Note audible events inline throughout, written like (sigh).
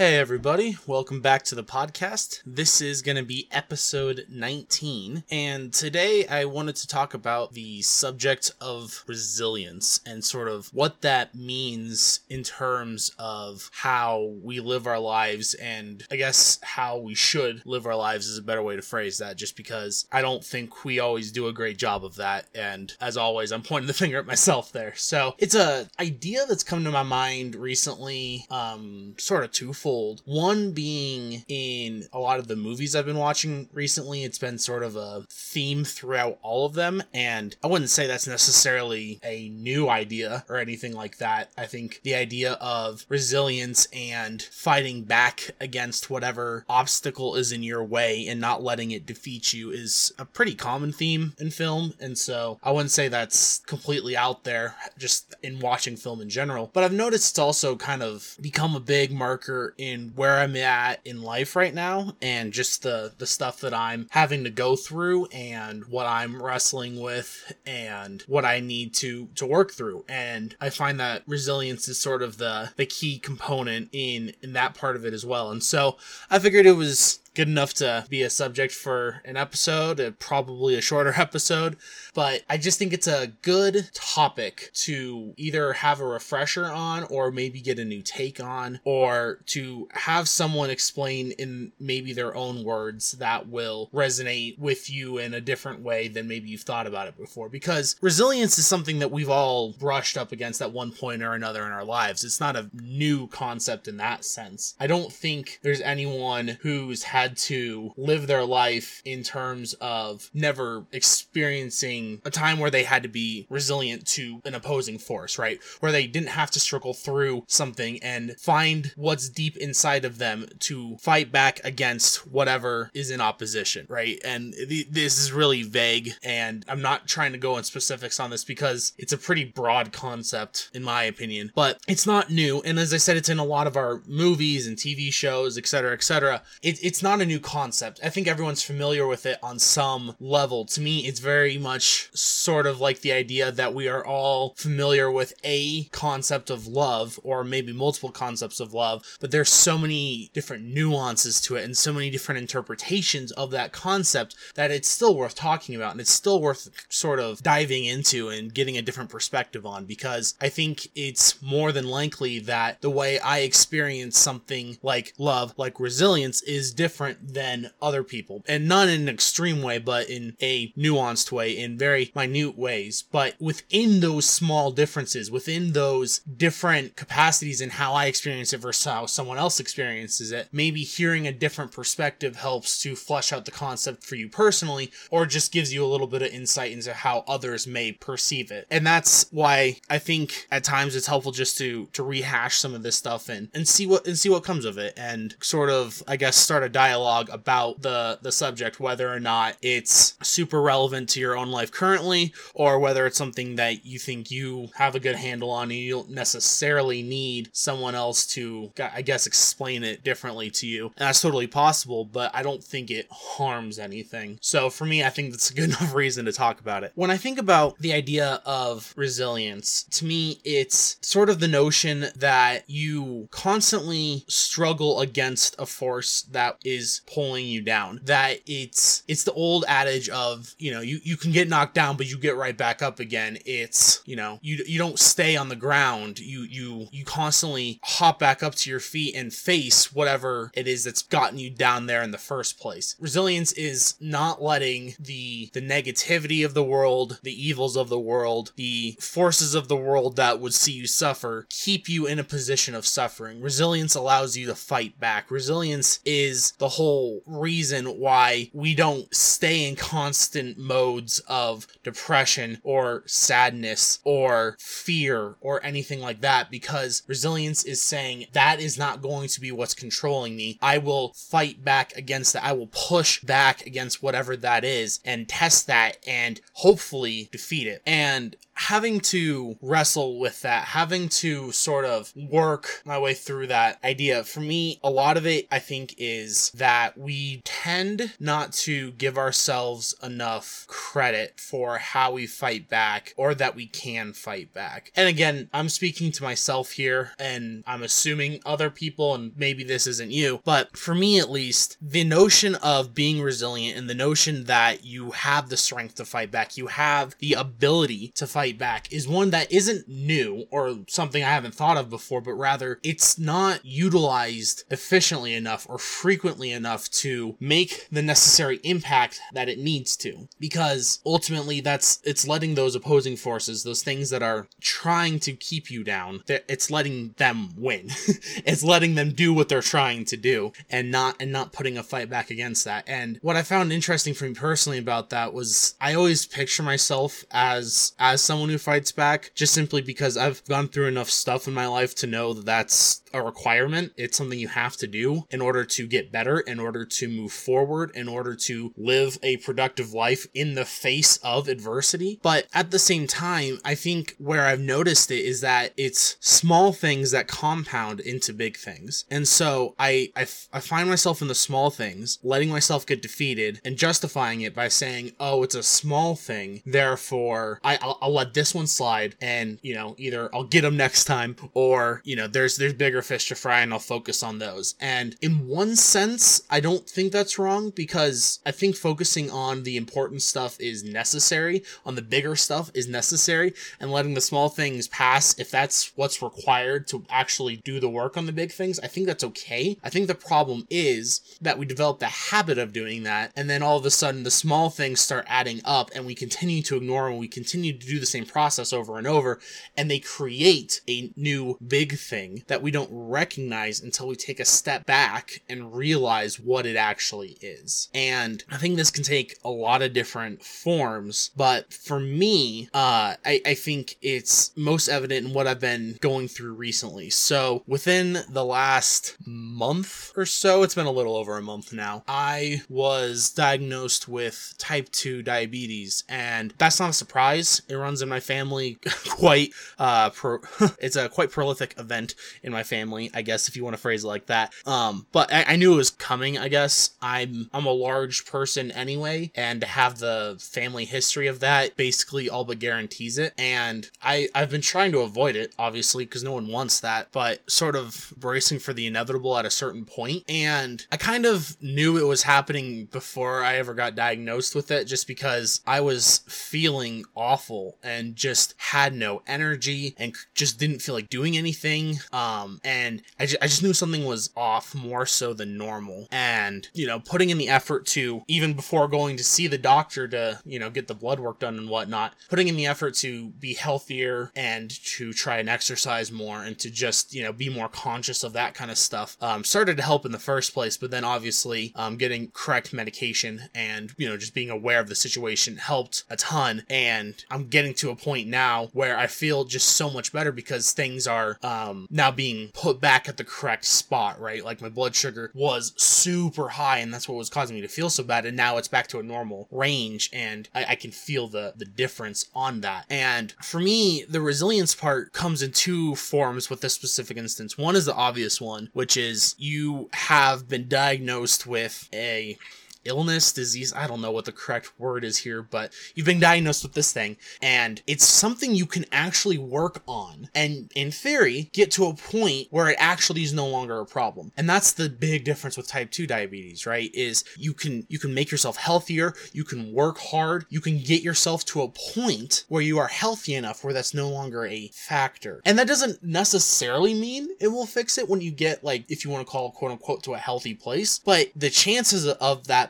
Hey, everybody, welcome back to the podcast. This is going to be episode 19, and today I wanted to talk about the subject of resilience and sort of what that means in terms of how we live our lives, and I guess how we should live our lives is a better way to phrase that, just because I don't think we always do a great job of that, and as always, I'm pointing the (laughs) finger at myself there. So it's a idea that's come to my mind recently, um, sort of twofold one being in a lot of the movies I've been watching recently, it's been sort of a theme throughout all of them. And I wouldn't say that's necessarily a new idea or anything like that. I think the idea of resilience and fighting back against whatever obstacle is in your way and not letting it defeat you is a pretty common theme in film. And so I wouldn't say that's completely out there just in watching film in general. But I've noticed it's also kind of become a big marker in where I'm at in life right now and just the the stuff that I'm having to go through and what I'm wrestling with and what I need to to work through. And I find that resilience is sort of the the key component in in that part of it as well. And so I figured it was good enough to be a subject for an episode, probably a shorter (laughs) episode, but I just think it's a good topic to either have a refresher on or maybe get a new take on or to have someone explain in maybe their own words that will resonate with you in a different way than maybe you've thought about it before because resilience is something that we've all brushed up against at one point or another in our lives. It's not a new concept in that sense. I don't think there's anyone who's had had to live their life in terms of never experiencing a time where they had to be resilient to an opposing force, right? Where they didn't have to struggle through something and find what's deep inside of them to fight back against whatever is in opposition, right? And th- this is really vague, and I'm not trying to go in specifics on this because it's a pretty broad concept, in my opinion, but it's not new. And as I said, it's in a lot of our movies and TV shows, etc., etc. It, it's not not a new concept. I think everyone's familiar with it on some level. To me, it's very much sort of like the idea that we are all familiar with a concept of love or maybe multiple concepts of love, but there's so many different nuances to it and so many different interpretations of that concept that it's still worth talking about and it's still worth sort of diving into and getting a different perspective on because I think it's more than likely that the way I experience something like love, like resilience, is different different than other people. And not in an extreme way, but in a nuanced way, in very minute ways. But within those small differences, within those different capacities in how I experience it versus how someone else experiences it, maybe hearing a different perspective helps to flesh out the concept for you personally, or just gives you a little bit of insight into how others may perceive it. And that's why I think at times it's helpful just to to rehash some of this stuff and and see what and see what comes of it and sort of I guess start a dialogue dialogue about the the subject, whether or not it's super relevant to your own life currently, or whether it's something that you think you have a good handle on and you don't necessarily need someone else to, I guess, explain it differently to you. And that's totally possible, but I don't think it harms anything. So for me, I think that's a good (laughs) enough reason to talk about it. When I think about the idea of resilience, to me, it's sort of the notion that you constantly struggle against a force that is is pulling you down. That it's it's the old adage of, you know, you, you can get knocked down, but you get right back up again. It's, you know, you you don't stay on the ground. You you you constantly hop back up to your feet and face whatever it is that's gotten you down there in the first place. Resilience is not letting the the negativity of the world, the evils of the world, the forces of the world that would see you suffer keep you in a position of suffering. Resilience allows you to fight back. Resilience is the whole reason why we don't stay in constant modes of depression or sadness or fear or anything like that because resilience is saying that is not going to be what's controlling me. I will fight back against that. I will push back against whatever that is and test that and hopefully defeat it. And having to wrestle with that, having to sort of work my way through that idea, for me, a lot of it, I think, is that we tend not to give ourselves enough credit for how we fight back or that we can fight back. And again, I'm speaking to myself here and I'm assuming other people, and maybe this isn't you, but for me at least, the notion of being resilient and the notion that you have the strength to fight back, you have the ability to fight back is one that isn't new or something I haven't thought of before, but rather it's not utilized efficiently enough or frequently enough to make the necessary impact that it needs to. Because ultimately that's it's letting those opposing forces, those things that are trying to keep you down, it's letting them win. (laughs) it's letting them do what they're trying to do and not and not putting a fight back against that. And what I found interesting for me personally about that was I always picture myself as as someone who fights back just simply because I've gone through enough stuff in my life to know that that's a requirement. It's something you have to do in order to get better, in order to move forward, in order to live a productive life in the face of adversity. But at the same time, I think where I've noticed it is that it's small things that compound into big things. And so I, I, I find myself in the small things, letting myself get defeated and justifying it by saying, oh, it's a small thing. Therefore, I, I'll, I'll let this one slide and, you know, either I'll get them next time or, you know, there's, there's bigger fish to fry and I'll focus on those. And in one sense, I don't think that's wrong because I think focusing on the important stuff is necessary, on the bigger stuff is necessary, and letting the small things pass if that's what's required to actually do the work on the big things, I think that's okay. I think the problem is that we develop the habit of doing that, and then all of a sudden the small things start adding up, and we continue to ignore them, we continue to do the same process over and over, and they create a new big thing that we don't recognize until we take a step back and realize what it actually is. And I think this can take a lot of different forms, but for me, uh, I, I think it's most evident in what I've been going through recently. So within the last month or so, it's been a little over a month now, I was diagnosed with type 2 diabetes, and that's not a surprise. It runs in my family (laughs) quite, uh, pro- (laughs) it's a quite prolific event in my family, I guess, if you want to phrase it like that. Um, but I, I knew it was coming, I guess. I'm, I'm a large person anyway, and to have the family history of that basically all but guarantees it. And I, I've been trying to avoid it, obviously, because no one wants that, but sort of bracing for the inevitable at a certain point. And I kind of knew it was happening before I ever got diagnosed with it, just because I was feeling awful and just had no energy and just didn't feel like doing anything. Um, and I, I just knew something was off more so than normal. And, you know, putting in the effort to, even before going to see the doctor to, you know, get the blood work done and whatnot, putting in the effort to be healthier and to try and exercise more and to just, you know, be more conscious of that kind of stuff um, started to help in the first place. But then obviously um, getting correct medication and, you know, just being aware of the situation helped a ton. And I'm getting to a point now where I feel just so much better because things are um, now being put back at the correct spot, right? Like my blood sugar was super high and that's what was causing me to feel so bad. And now it's back to a normal range and I, I can feel the, the difference on that. And for me, the resilience part comes in two forms with this specific instance. One is the obvious one, which is you have been diagnosed with a illness, disease, I don't know what the correct word is here, but you've been diagnosed with this thing and it's something you can actually work on and in theory get to a point where it actually is no longer a problem. And that's the big difference with type 2 diabetes, right? Is you can you can make yourself healthier, you can work hard, you can get yourself to a point where you are healthy enough where that's no longer a factor. And that doesn't necessarily mean it will fix it when you get like if you want to call quote unquote to a healthy place, but the chances of that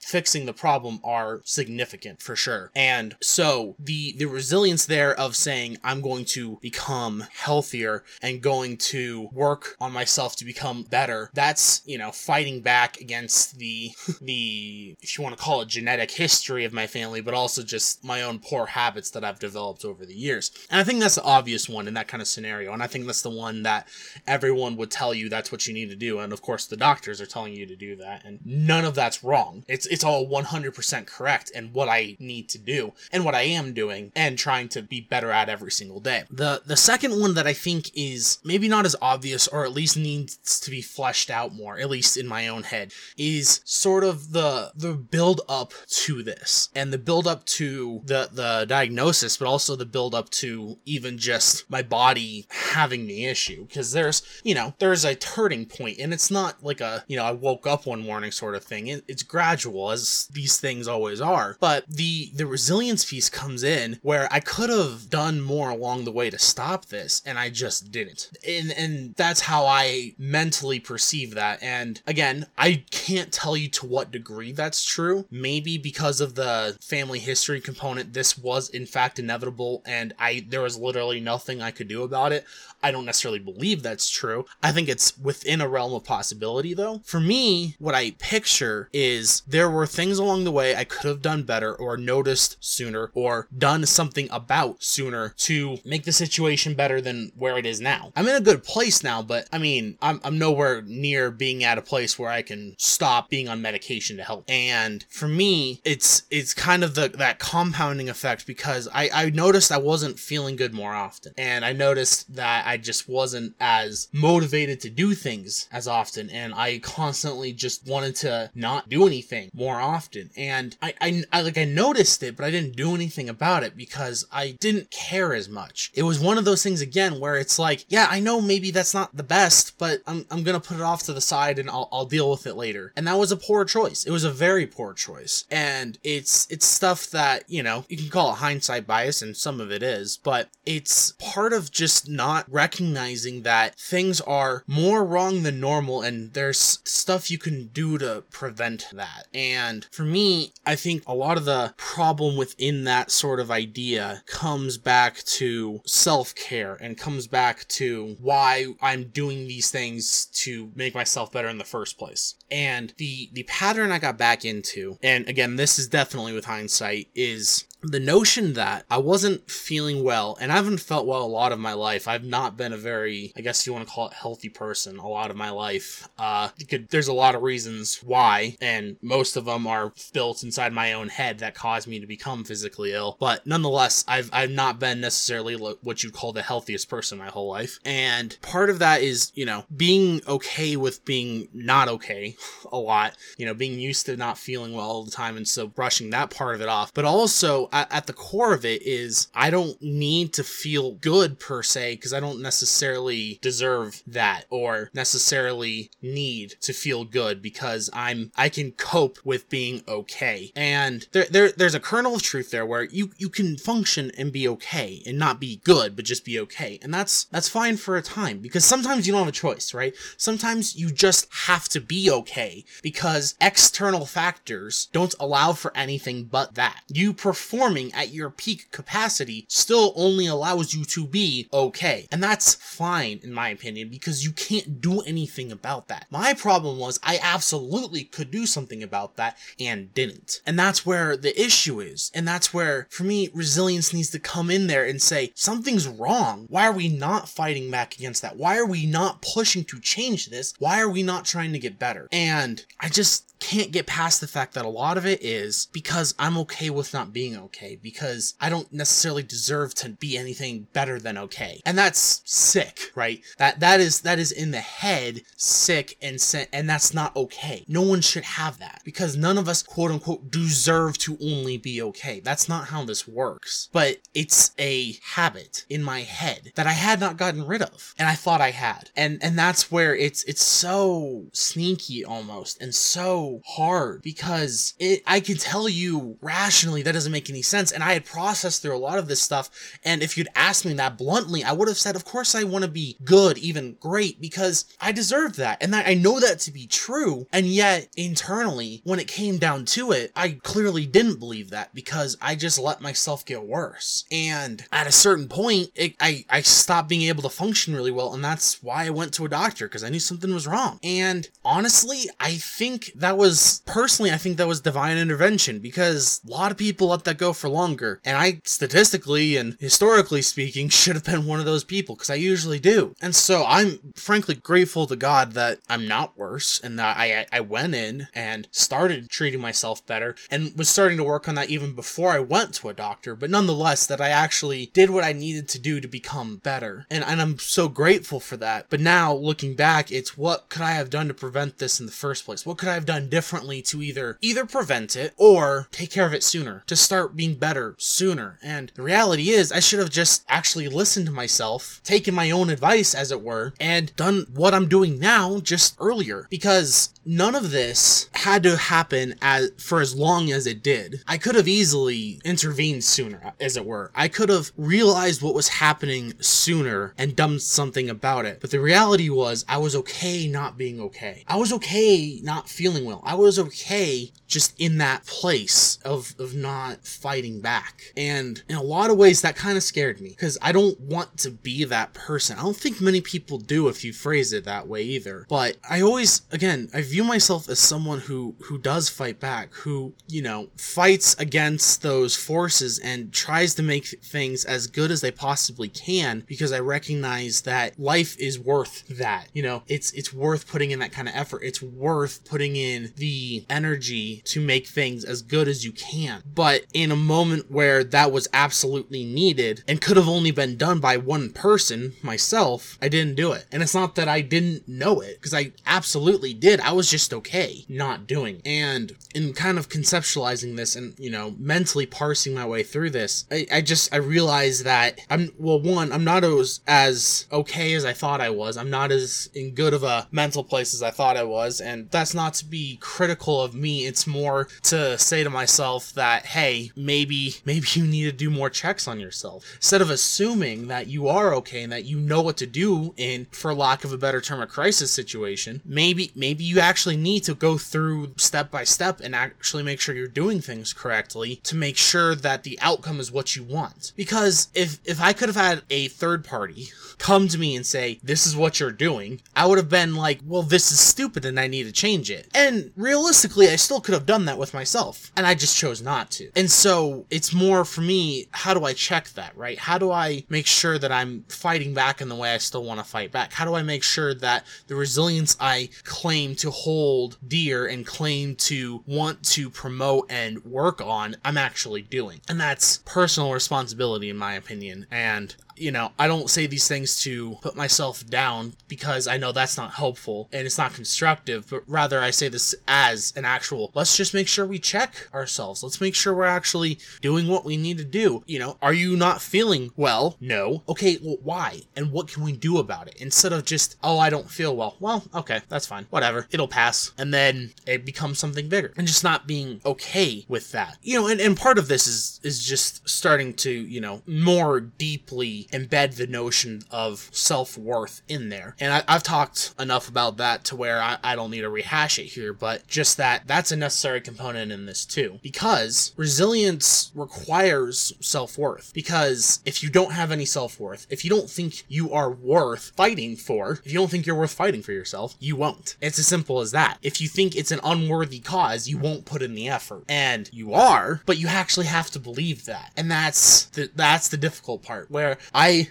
fixing the problem are significant for sure. And so the the resilience there of saying I'm going to become healthier and going to work on myself to become better, that's, you know, fighting back against the (laughs) the if you want to call it genetic history of my family, but also just my own poor habits that I've developed over the years. And I think that's the obvious one in that kind of scenario. And I think that's the one that everyone would tell you that's what you need to do. And of course the doctors are telling you to do that. And none of that's wrong. It's it's all 100% correct and what I need to do and what I am doing and trying to be better at every single day. The the second one that I think is maybe not as obvious or at least needs to be fleshed out more, at least in my own head, is sort of the the build up to this and the build up to the the diagnosis, but also the build up to even just my body having the issue because there's you know there's a turning point and it's not like a you know I woke up one morning sort of thing. It, it's gradual as these things always are, but the the resilience piece comes in where I could have done more along the way to stop this and I just didn't. And and that's how I mentally perceive that. And again, I can't tell you to what degree that's true. Maybe because of the family history component this was in fact inevitable and I there was literally nothing I could do about it. I don't necessarily believe that's true. I think it's within a realm of possibility though. For me, what I picture is there were things along the way I could have done better or noticed sooner or done something about sooner to make the situation better than where it is now. I'm in a good place now, but I mean, I'm, I'm nowhere near being at a place where I can stop being on medication to help. And for me, it's it's kind of the that compounding effect because I, I noticed I wasn't feeling good more often. And I noticed that I just wasn't as motivated to do things as often. And I constantly just wanted to not do anything more often. And I, I, I like I noticed it, but I didn't do anything about it because I didn't care as much. It was one of those things again where it's like, yeah, I know maybe that's not the best, but I'm, I'm gonna put it off to the side and I'll, I'll deal with it later. And that was a poor choice. It was a very poor choice. And it's it's stuff that, you know, you can call it hindsight bias and some of it is, but it's part of just not recognizing that things are more wrong than normal and there's stuff you can do to prevent that. And for me, I think a lot of the problem within that sort of idea comes back to self care and comes back to why I'm doing these things to make myself better in the first place. And the the pattern I got back into, and again, this is definitely with hindsight, is the notion that I wasn't feeling well, and I haven't felt well a lot of my life. I've not been a very, I guess you want to call it healthy person a lot of my life. Uh, could, there's a lot of reasons why, and most of them are built inside my own head that caused me to become physically ill. But nonetheless, I've I've not been necessarily what you'd call the healthiest person my whole life, and part of that is you know being okay with being not okay a lot. You know, being used to not feeling well all the time, and so brushing that part of it off, but also at, the core of it is I don't need to feel good per se because I don't necessarily deserve that or necessarily need to feel good because I'm I can cope with being okay. And there, there there's a kernel of truth there where you you can function and be okay and not be good but just be okay. And that's that's fine for a time because sometimes you don't have a choice, right? Sometimes you just have to be okay because external factors don't allow for anything but that. You perform performing at your peak capacity still only allows you to be okay. And that's fine, in my opinion, because you can't do anything about that. My problem was I absolutely could do something about that and didn't. And that's where the issue is. And that's where, for me, resilience needs to come in there and say, something's wrong. Why are we not fighting back against that? Why are we not pushing to change this? Why are we not trying to get better? And I just, can't get past the fact that a lot of it is because I'm okay with not being okay, because I don't necessarily deserve to be anything better than okay. And that's sick, right? That that is that is in the head sick and and that's not okay. No one should have that because none of us quote unquote deserve to only be okay. That's not how this works. But it's a habit in my head that I had not gotten rid of and I thought I had. And and that's where it's it's so sneaky almost and so hard because it I can tell you rationally that doesn't make any sense. And I had processed through a lot of this stuff. And if you'd asked me that bluntly, I would have said, of course I want to be good, even great, because I deserve that. And I know that to be true. And yet internally, when it came down to it, I clearly didn't believe that because I just let myself get worse. And at a certain point, it, I, I stopped being able to function really well. And that's why I went to a doctor because I knew something was wrong. And honestly, I think that was personally, I think that was divine intervention because a lot of people let that go for longer. And I, statistically and historically speaking, (laughs) should have been one of those people because I usually do. And so I'm frankly grateful to God that I'm not worse and that I, I went in and started treating myself better and was starting to work on that even before I went to a doctor. But nonetheless, that I actually did what I needed to do to become better. And, and I'm so grateful for that. But now looking back, it's what could I have done to prevent this in the first place? What could I have done differently to either either prevent it or take care of it sooner, to start being better sooner? And the reality is I should have just actually listened to myself, taken my own advice as it were, and done what I'm doing now just earlier because none of this had to happen as for as long as it did. I could have easily intervened sooner, as it were. I could have realized what was happening sooner and done something about it. But the reality was I was okay not being okay. I was okay not feeling well. I was okay just in that place of of not fighting back. And in a lot of ways that kind of scared me because I don't want to be that person. I don't think many people do if you phrase it that way either. But I always again, I view myself as someone who who does fight back, who, you know, fights against those forces and tries to make things as good as they possibly can because I recognize that life is worth that. You know, it's it's worth putting in that kind of effort. It's worth putting in the energy to make things as good as you can. But in a moment where that was absolutely needed and could have only been done by one person, myself, I didn't do it. And it's not that I didn't know it because I absolutely did. I was just okay not doing. And in kind of conceptualizing this and, you know, mentally parsing my way through this, I, I just I realized that I'm well one, I'm not as as okay as I thought I was. I'm not as in good of a mental place as I thought I was, and that's not to be critical of me. It's more to say to myself that hey, maybe maybe you need to do more checks on yourself instead of assuming that you are okay and that you know what to do in, for lack of a better term, a crisis situation. Maybe maybe you actually need to go through step by step and actually make sure you're doing things correctly to make sure that the outcome is what you want. Because if if I could have had a third party come to me and say, This is what you're doing, I would have been like, Well, this is stupid and I need to change it. And realistically, I still could have done that with myself. And I just chose not to. And so it's more for me, how do I check that, right? How do I make sure that I'm fighting back in the way I still want to fight back? How do I make sure that the resilience I claim to hold dear and claim to want to promote and work on, I'm actually doing? And that's personal responsibility, in my opinion. And you know, I don't say these things to put myself down because I know that's not helpful and it's not constructive, but rather I say this as an actual, let's just make sure we check ourselves. Let's make sure we're actually doing what we need to do. You know, are you not feeling well? No. Okay, well, why? And what can we do about it? Instead of just, oh, I don't feel well. Well, okay, that's fine. Whatever. It'll pass. And then it becomes something bigger. And just not being okay with that. You know, and, and part of this is is just starting to, you know, more deeply embed the notion of self worth in there. And I, have talked enough about that to where I, I don't need to rehash it here, but just that that's a necessary component in this too. Because resilience requires self worth. Because if you don't have any self worth, if you don't think you are worth fighting for, if you don't think you're worth fighting for yourself, you won't. It's as simple as that. If you think it's an unworthy cause, you won't put in the effort. And you are, but you actually have to believe that. And that's the, that's the difficult part where I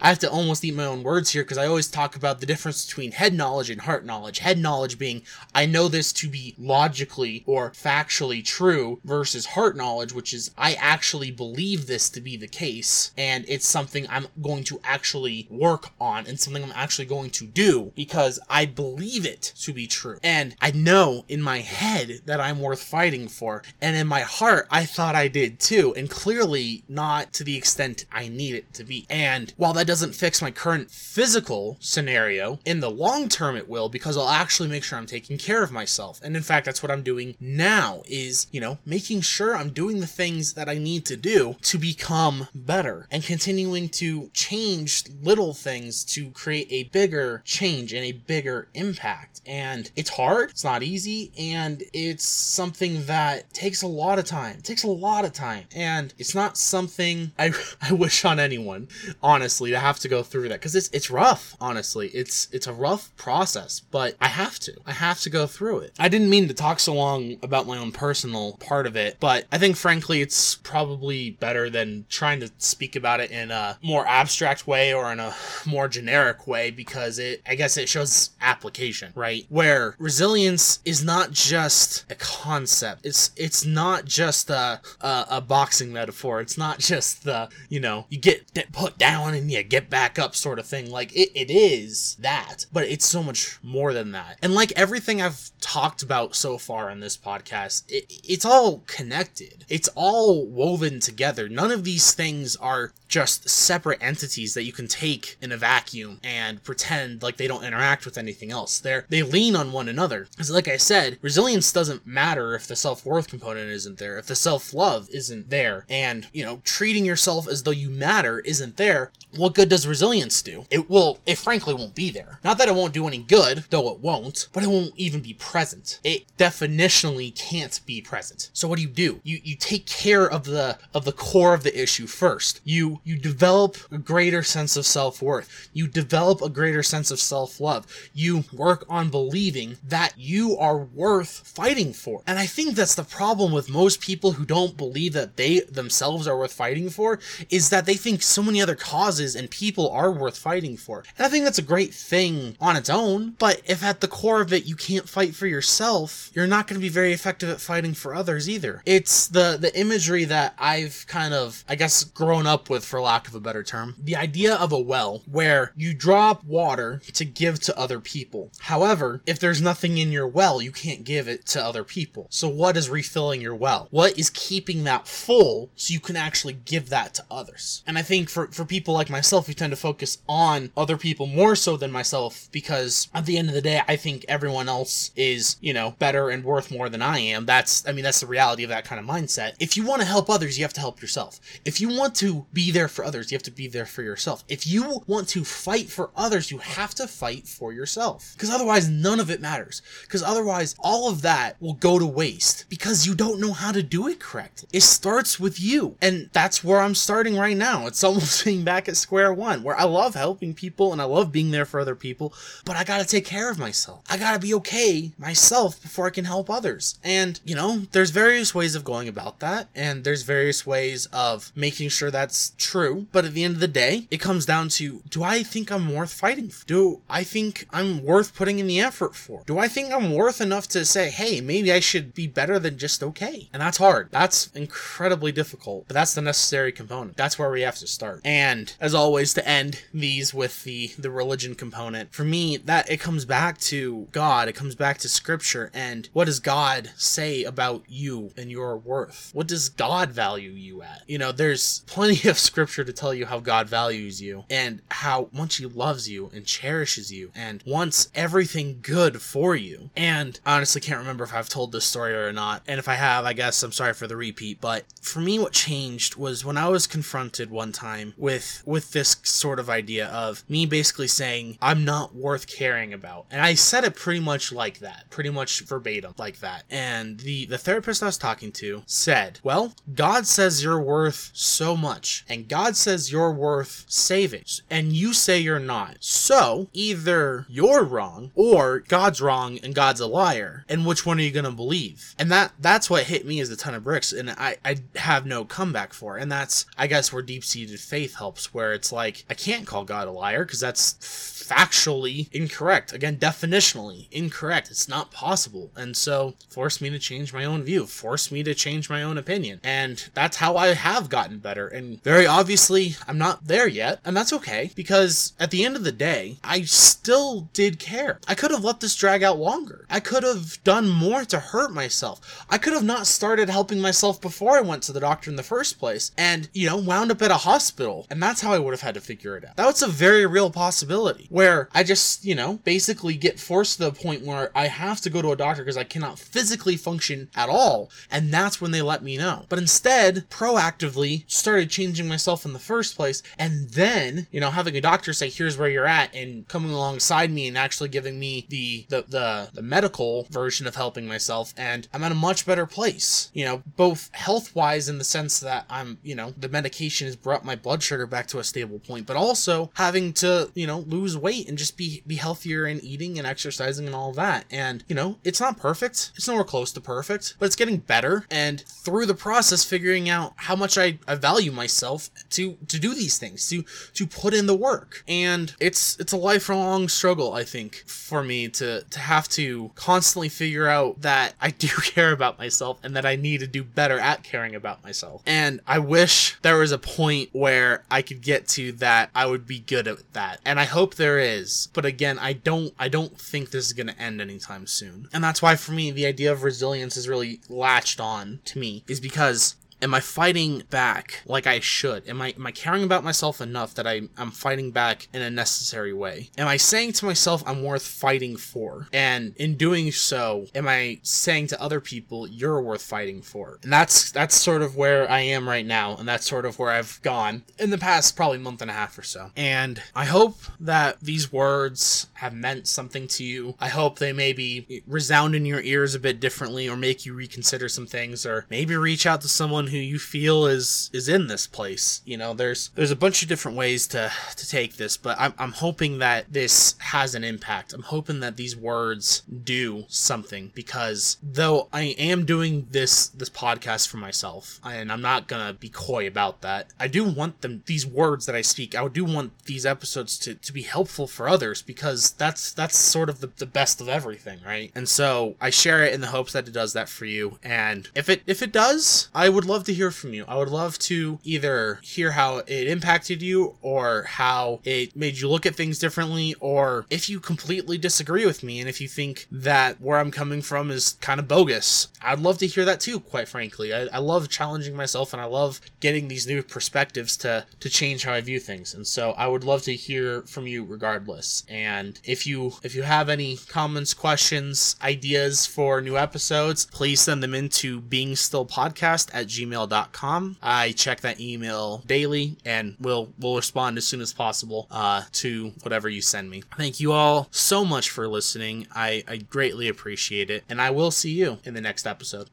I have to almost eat my own words here because I always talk about the difference between head knowledge and heart knowledge. Head knowledge being I know this to be logically or factually true versus heart knowledge, which is I actually believe this to be the case and it's something I'm going to actually work on and something I'm actually going to do because I believe it to be true. And I know in my head that I'm worth fighting for. And in my heart, I thought I did too. And clearly not to the extent I need it to be. And while that doesn't fix my current physical scenario, in the long term it will because I'll actually make sure I'm taking care of myself. And in fact, that's what I'm doing now is, you know, making sure I'm doing the things that I need to do to become better and continuing to change little things to create a bigger change and a bigger impact. And it's hard, it's not easy, and it's something that takes a lot of time. It takes a lot of time. And it's not something I, (laughs) I wish on anyone honestly, to have to go through that because it's it's rough. Honestly, it's it's a rough process, but I have to. I have to go through it. I didn't mean to talk so long about my own personal part of it, but I think frankly, it's probably better than trying to speak about it in a more abstract way or in a more generic way because it, I guess, it shows application, right? Where resilience is not just a concept. It's it's not just a a, a boxing metaphor. It's not just the you know you get put down and you get back up sort of thing. Like it, it is that, but it's so much more than that. And like everything I've talked about so far in this podcast, it, it's all connected. It's all woven together. None of these things are just separate entities that you can take in a vacuum and pretend like they don't interact with anything else. They're they lean on one another. Because like I said, resilience doesn't matter if the self-worth component isn't there, if the self-love isn't there, and you know, treating yourself as though you matter isn't there, what good does resilience do? It will it frankly won't be there. Not that it won't do any good, though it won't, but it won't even be present. It definitionally can't be present. So what do you do? You you take care of the of the core of the issue first. You you develop a greater sense of self-worth. You develop a greater sense of self-love. You work on believing that you are worth fighting for. And I think that's the problem with most people who don't believe that they themselves are worth fighting for is that they think so many other causes and people are worth fighting for. And I think that's a great thing on its own, but if at the core of it you can't fight for yourself, you're not going to be very effective at fighting for others either. It's the the imagery that I've kind of I guess grown up with for lack of a better term. The idea of a well where you drop water to give to other people. However, if there's nothing in your well, you can't give it to other people. So what is refilling your well? What is keeping that full so you can actually give that to others? And I think for, for people like myself, we tend to focus on other people more so than myself because at the end of the day, I think everyone else is, you know, better and worth more than I am. That's, I mean, that's the reality of that kind of mindset. If you want to help others, you have to help yourself. If you want to be there for others, you have to be there for yourself. If you want to fight for others, you have to fight for yourself. Because otherwise, none of it matters. Because otherwise, all of that will go to waste because you don't know how to do it correctly. It starts with you. And that's where I'm starting right now. It's almost being back at square one, where I love helping people and I love being there for other people, but I gotta take care of myself. I gotta be okay myself before I can help others. And, you know, there's various ways of going about that, and there's various ways of making sure that's true. But at the end of the day, it comes down to do I think I'm worth fighting for? Do I think I'm worth putting in the effort for? Do I think I'm worth enough to say, hey, maybe I should be better than just okay? And that's hard. That's incredibly difficult, but that's the necessary component. That's where we have to start. And as always, to end these with the the religion component, for me, that it comes back to God. It comes back to Scripture. And what does God say about you and your worth? What does God value you at? You know, there's plenty of Scripture to tell you how God values you and how much He loves you and cherishes you and wants everything good for you. And I honestly can't remember if I've told this story or not. And if I have, I guess I'm sorry for the repeat. But for me, what changed was when I was confronted one time with with this sort of idea of me basically saying I'm not worth caring about, and I said it pretty much like that, pretty much verbatim like that. And the the therapist I was talking to said, "Well, God says you're worth so much, and God says you're worth saving, and you say you're not. So either you're wrong or God's wrong and God's a liar. And which one are you gonna believe?" And that that's what hit me as a ton of bricks, and I I have no comeback for. And that's I guess where deep seated faith helps, where it's like I can't call God a liar because that's factually incorrect. Again, definitionally incorrect. It's not possible. And so forced me to change my own view, forced me to change my own opinion. And that's how I have gotten better. And very obviously, I'm not there yet. And that's okay because at the end of the day, I still did care. I could have let this drag out longer. I could have done more to hurt myself. I could have not started helping myself before I went to the doctor in the first place and, you know, wound up at a hospital. And that's how I would have had to figure it out. That was a very real possibility where I just, you know, basically get forced to the point where I have to go to a doctor because I cannot physically function at all. And that's when they let me know. But instead, proactively started changing myself in the first place. And then, you know, having a doctor say, here's where you're at and coming alongside me and actually giving me the, the, the, the medical version of helping myself. And I'm at a much better place, you know, both health wise in the sense that I'm, you know, the medication has brought my blood sugar back to a stable point, but also having to, you know, lose weight and just be be healthier in eating and exercising and all that. And, you know, it's not perfect. It's nowhere close to perfect, but it's getting better. And through the process, figuring out how much I, I value myself to to do these things, to to put in the work. And it's it's a lifelong struggle, I think, for me to to have to constantly figure out that I do (laughs) care about myself and that I need to do better at caring about myself. And I wish there was a point where I could get to that I would be good at that. And I hope there is. But again, I don't I don't think this is going to end anytime soon. And that's why for me the idea of resilience is really latched on to me is because am I fighting back like I should? Am I am I caring about myself enough that I, I'm fighting back in a necessary way? Am I saying to myself I'm worth fighting for? And in doing so, am I saying to other people you're worth fighting for? And that's that's sort of where I am right now, and that's sort of where I've gone in the past probably month and a half or so. And I hope that these words have meant something to you. I hope they maybe resound in your ears a bit differently or make you reconsider some things or maybe reach out to someone who you feel is is in this place. You know, there's there's a bunch of different ways to to take this, but I'm I'm hoping that this has an impact. I'm hoping that these words do something because though I am doing this this podcast for myself, and I'm not gonna be coy about that, I do want them these words that I speak. I do want these episodes to to be helpful for others because that's that's sort of the, the best of everything, right? And so I share it in the hopes that it does that for you. And if it if it does, I would love to hear from you. I would love to either hear how it impacted you or how it made you look at things differently, or if you completely disagree with me and if you think that where I'm coming from is kind of bogus. I'd love to hear that too, quite frankly. I, I love challenging myself and I love getting these new perspectives to to change how I view things. And so I would love to hear from you regardless. And if you if you have any comments, questions, ideas for new episodes, please send them into beingstillpodcast at gmail.com. I check that email daily and will will respond as soon as possible uh, to whatever you send me. Thank you all so much for listening. I, I greatly appreciate it. And I will see you in the next episode.